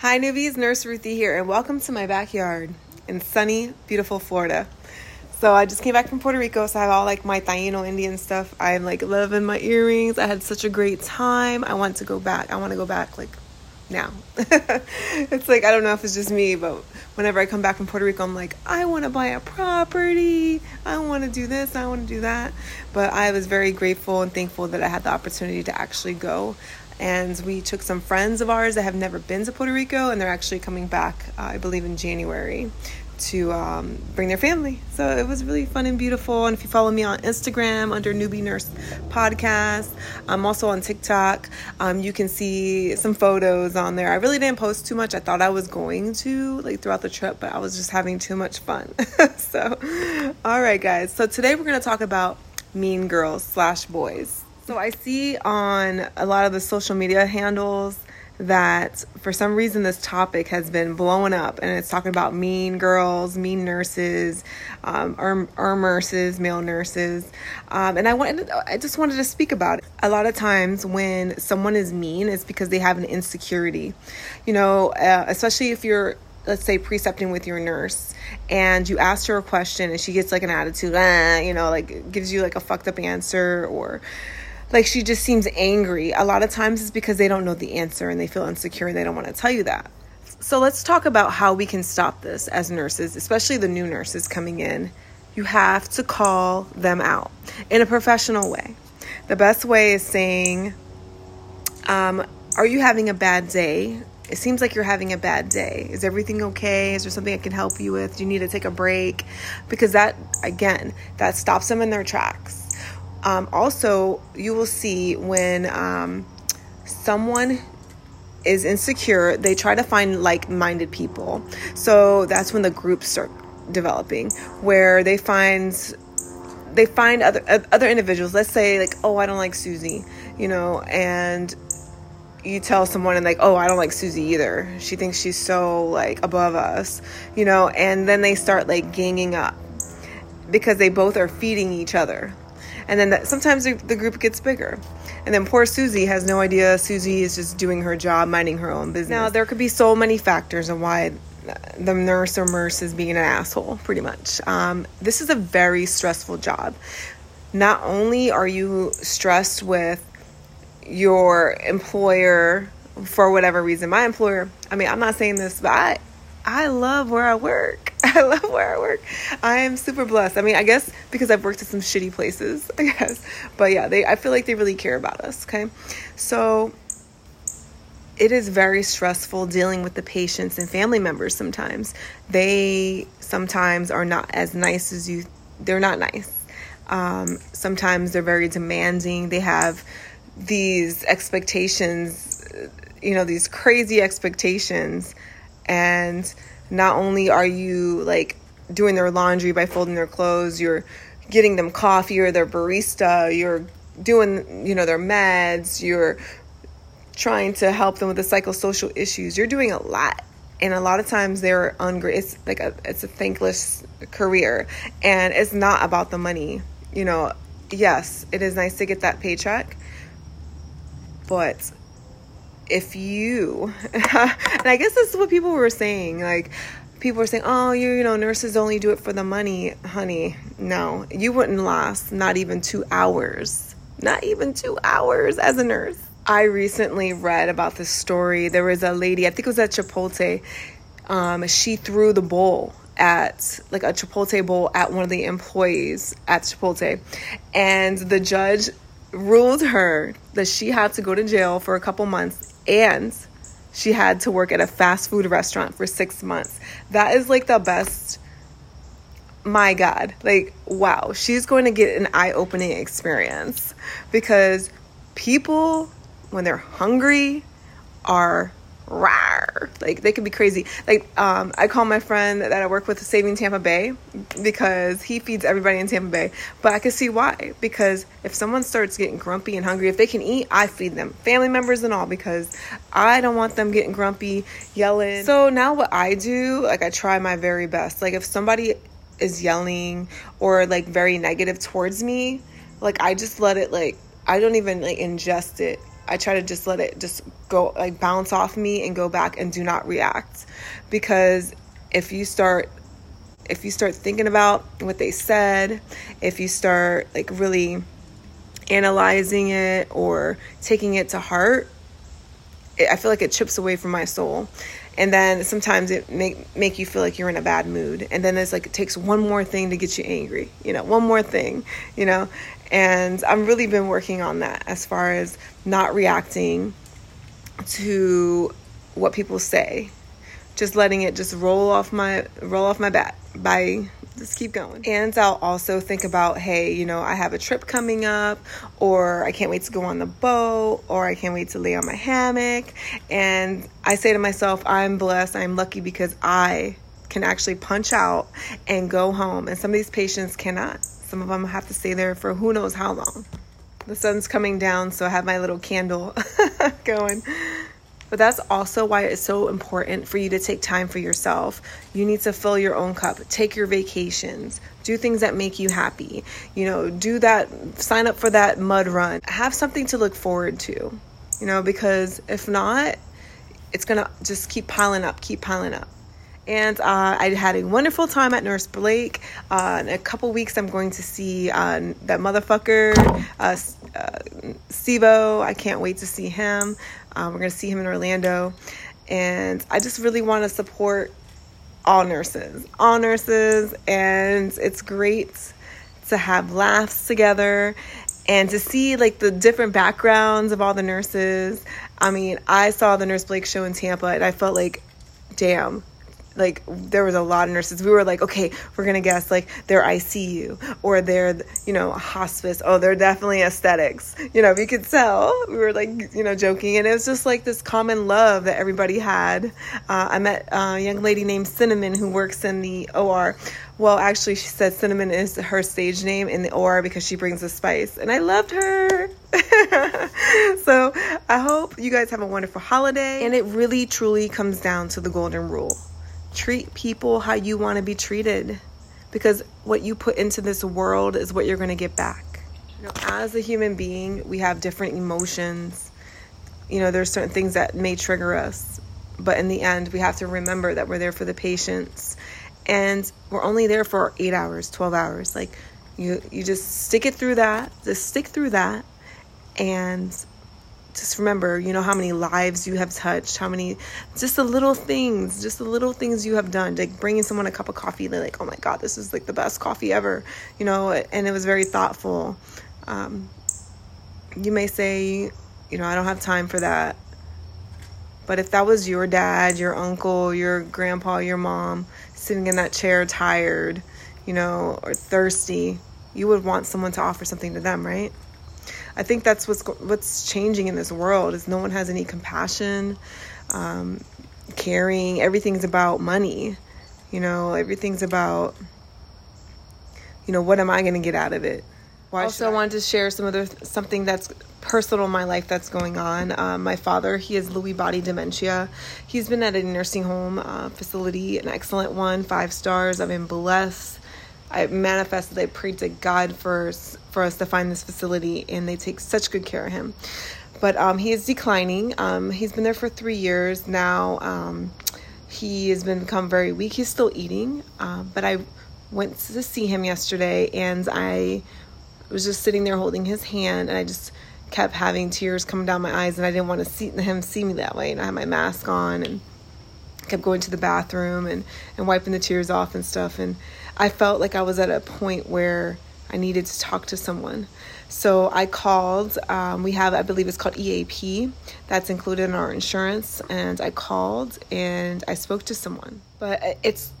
Hi, newbies. Nurse Ruthie here, and welcome to my backyard in sunny, beautiful Florida. So I just came back from Puerto Rico, so I have all like my Taino Indian stuff. I'm like loving my earrings. I had such a great time. I want to go back. I want to go back like now. it's like I don't know if it's just me, but whenever I come back from Puerto Rico, I'm like, I want to buy a property. I want to do this. I want to do that. But I was very grateful and thankful that I had the opportunity to actually go and we took some friends of ours that have never been to Puerto Rico, and they're actually coming back, uh, I believe, in January to um, bring their family. So it was really fun and beautiful. And if you follow me on Instagram under Newbie Nurse Podcast, I'm also on TikTok. Um, you can see some photos on there. I really didn't post too much. I thought I was going to like throughout the trip, but I was just having too much fun. so, all right, guys. So today we're going to talk about mean girls slash boys. So I see on a lot of the social media handles that for some reason this topic has been blowing up and it's talking about mean girls, mean nurses, um, or, or nurses, male nurses. Um, and I wanted, I just wanted to speak about it. A lot of times when someone is mean, it's because they have an insecurity. You know, uh, especially if you're let's say precepting with your nurse and you ask her a question and she gets like an attitude, eh, you know, like gives you like a fucked up answer or like she just seems angry. A lot of times it's because they don't know the answer and they feel insecure and they don't want to tell you that. So let's talk about how we can stop this as nurses, especially the new nurses coming in. You have to call them out in a professional way. The best way is saying, um, Are you having a bad day? It seems like you're having a bad day. Is everything okay? Is there something I can help you with? Do you need to take a break? Because that, again, that stops them in their tracks um, also, you will see when um, someone is insecure, they try to find like minded people. So that's when the groups start developing, where they find they find other other individuals. Let's say like, oh, I don't like Susie, you know, and you tell someone and like, oh, I don't like Susie either. She thinks she's so like above us, you know, and then they start like ganging up because they both are feeding each other and then that, sometimes the, the group gets bigger. And then poor Susie has no idea. Susie is just doing her job, minding her own business. Now, there could be so many factors on why the nurse or nurse is being an asshole, pretty much. Um, this is a very stressful job. Not only are you stressed with your employer for whatever reason, my employer, I mean, I'm not saying this, but I, I love where I work. I love where I work. I am super blessed. I mean, I guess because I've worked at some shitty places, I guess. But yeah, they I feel like they really care about us, okay? So it is very stressful dealing with the patients and family members sometimes. They sometimes are not as nice as you they're not nice. Um, sometimes they're very demanding. They have these expectations, you know, these crazy expectations and not only are you like doing their laundry by folding their clothes you're getting them coffee or their barista you're doing you know their meds you're trying to help them with the psychosocial issues. You're doing a lot. And a lot of times they're ungr it's like a it's a thankless career. And it's not about the money you know. Yes it is nice to get that paycheck but if you and i guess this is what people were saying like people were saying oh you you know nurses only do it for the money honey. No you wouldn't last not even two hours not even two hours as a nurse. I recently read about this story. There was a lady i think it was at chipotle um, she threw the bowl at like a chipotle bowl at one of the employees at chipotle and the judge ruled her that she had to go to jail for a couple months and she had to work at a fast food restaurant for six months. That is like the best. My God, like, wow, she's going to get an eye opening experience because people, when they're hungry, are Like they could be crazy. Like um, I call my friend that I work with Saving Tampa Bay because he feeds everybody in Tampa Bay. But I can see why. Because if someone starts getting grumpy and hungry, if they can eat, I feed them, family members and all, because I don't want them getting grumpy, yelling. So now what I do, like I try my very best. Like if somebody is yelling or like very negative towards me, like I just let it like I don't even like ingest it I try to just let it just go like bounce off me and go back and do not react because if you start if you start thinking about what they said, if you start like really analyzing it or taking it to heart, it, I feel like it chips away from my soul. And then sometimes it make make you feel like you're in a bad mood. And then it's like it takes one more thing to get you angry, you know, one more thing, you know. And I've really been working on that as far as not reacting to what people say just letting it just roll off my roll off my back by just keep going. And I'll also think about, hey, you know, I have a trip coming up, or I can't wait to go on the boat, or I can't wait to lay on my hammock. And I say to myself, I'm blessed, I'm lucky because I can actually punch out and go home. And some of these patients cannot. Some of them have to stay there for who knows how long. The sun's coming down, so I have my little candle going. But that's also why it's so important for you to take time for yourself. You need to fill your own cup, take your vacations, do things that make you happy. You know, do that, sign up for that mud run. Have something to look forward to, you know, because if not, it's gonna just keep piling up, keep piling up. And uh, I had a wonderful time at Nurse Blake. Uh, in a couple weeks, I'm going to see uh, that motherfucker, uh, uh, Sivo. I can't wait to see him. Um, we're going to see him in Orlando. And I just really want to support all nurses, all nurses. And it's great to have laughs together and to see like the different backgrounds of all the nurses. I mean, I saw the Nurse Blake show in Tampa and I felt like, damn, like there was a lot of nurses. We were like okay we're gonna guess like they're icu or they're you know hospice. Oh they're definitely aesthetics. You know we could tell. We were like you know joking. And it was just like this common love that everybody had. Uh, i met a young lady named cinnamon who works in the or well actually she said cinnamon is her stage name in the or because she brings the spice and i loved her. So i hope you guys have a wonderful holiday. And it really truly comes down to the golden rule treat people how you want to be treated because what you put into this world is what you're going to get back. You know, as a human being, we have different emotions. You know, there's certain things that may trigger us, but in the end, we have to remember that we're there for the patients and we're only there for 8 hours, 12 hours. Like you you just stick it through that. Just stick through that and just remember, you know, how many lives you have touched, how many, just the little things, just the little things you have done, like bringing someone a cup of coffee. They're like, oh my God, this is like the best coffee ever, you know, and it was very thoughtful. Um, you may say, you know, I don't have time for that. But if that was your dad, your uncle, your grandpa, your mom sitting in that chair tired, you know, or thirsty, you would want someone to offer something to them, right? I think that's what's what's changing in this world is no one has any compassion, um, caring. Everything's about money. You know, everything's about you know what am I going to get out of it. Why also, I wanted to share some other something that's personal in my life that's going on. Um, my father, he has Lewy body dementia. He's been at a nursing home uh, facility, an excellent one, five stars. I've been blessed. I manifested, I prayed to God for for us to find this facility, and they take such good care of him. But um, he is declining. Um, he's been there for three years now. Um, he has been become very weak. He's still eating, uh, but I went to see him yesterday, and I was just sitting there holding his hand, and I just kept having tears coming down my eyes, and I didn't want to see him see me that way. And I had my mask on, and kept going to the bathroom and, and wiping the tears off and stuff. And I felt like I was at a point where I needed to talk to someone. So I called. Um, we have, I believe it's called EAP. That's included in our insurance. And I called and I spoke to someone. But it's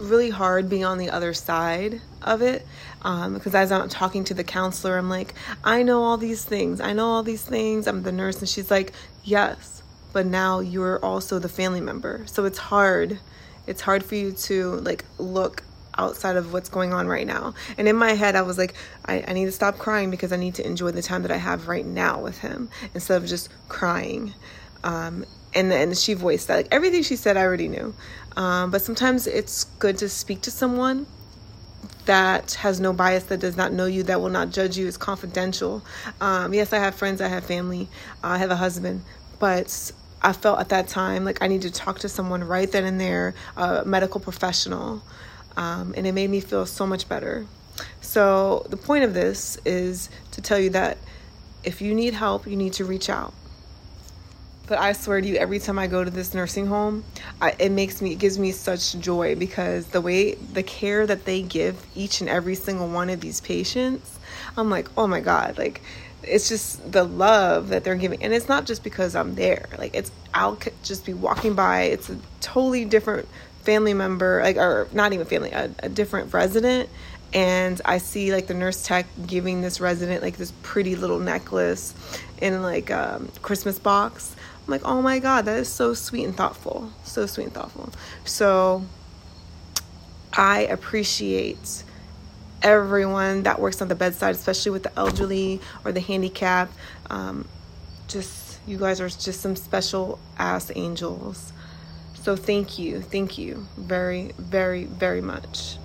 really hard being on the other side of it um, because as I'm talking to the counselor, I'm like, I know all these things. I know all these things. I'm the nurse. And she's like, Yes, but now you're also the family member. So it's hard. It's hard for you to like look outside of what's going on right now. And in my head, I was like, I, I need to stop crying because I need to enjoy the time that I have right now with him instead of just crying. Um, and then she voiced that like everything she said, I already knew. Um, but sometimes it's good to speak to someone that has no bias, that does not know you, that will not judge you, is confidential. Um, yes, I have friends, I have family, uh, I have a husband, but I felt at that time like I need to talk to someone right then and there, a medical professional, um, and it made me feel so much better. So, the point of this is to tell you that if you need help, you need to reach out. But I swear to you, every time I go to this nursing home, I, it makes me, it gives me such joy because the way, the care that they give each and every single one of these patients, I'm like, oh my God, like, it's just the love that they're giving. And it's not just because I'm there, like, it's, I'll just be walking by, it's a totally different family member, like, or not even family, a, a different resident and I see like the nurse tech giving this resident like this pretty little necklace in like a um, Christmas box. I'm like, oh my God, that is so sweet and thoughtful. So sweet and thoughtful. So I appreciate everyone that works on the bedside, especially with the elderly or the handicapped. Um, just, you guys are just some special ass angels. So thank you. Thank you very, very, very much.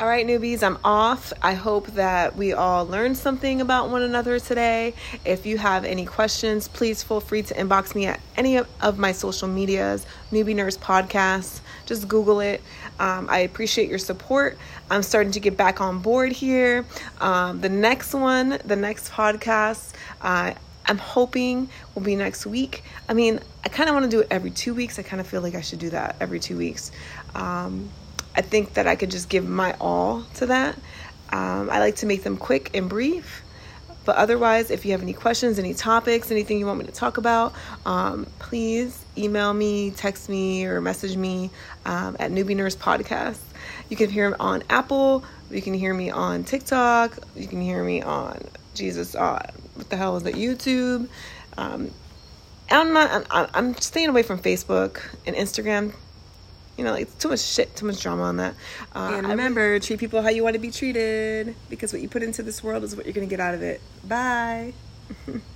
All right, newbies, I'm off. I hope that we all learned something about one another today. If you have any questions, please feel free to inbox me at any of my social medias, Newbie Nurse Podcast. Just Google it. Um, I appreciate your support. I'm starting to get back on board here. Um, the next one, the next podcast, uh, I'm hoping will be next week. I mean, I kind of want to do it every two weeks. I kind of feel like I should do that every two weeks. Um, I think that I could just give my all to that. Um, I like to make them quick and brief. But otherwise, if you have any questions, any topics, anything you want me to talk about, um, please email me, text me, or message me um, at Newbie Nurse Podcast. You can hear me on Apple. You can hear me on TikTok. You can hear me on Jesus. Uh, what the hell is that? YouTube. Um, I'm not. I'm, I'm staying away from Facebook and Instagram you know, like too much shit, too much drama on that. Uh, and remember, treat people how you want to be treated because what you put into this world is what you're going to get out of it. Bye.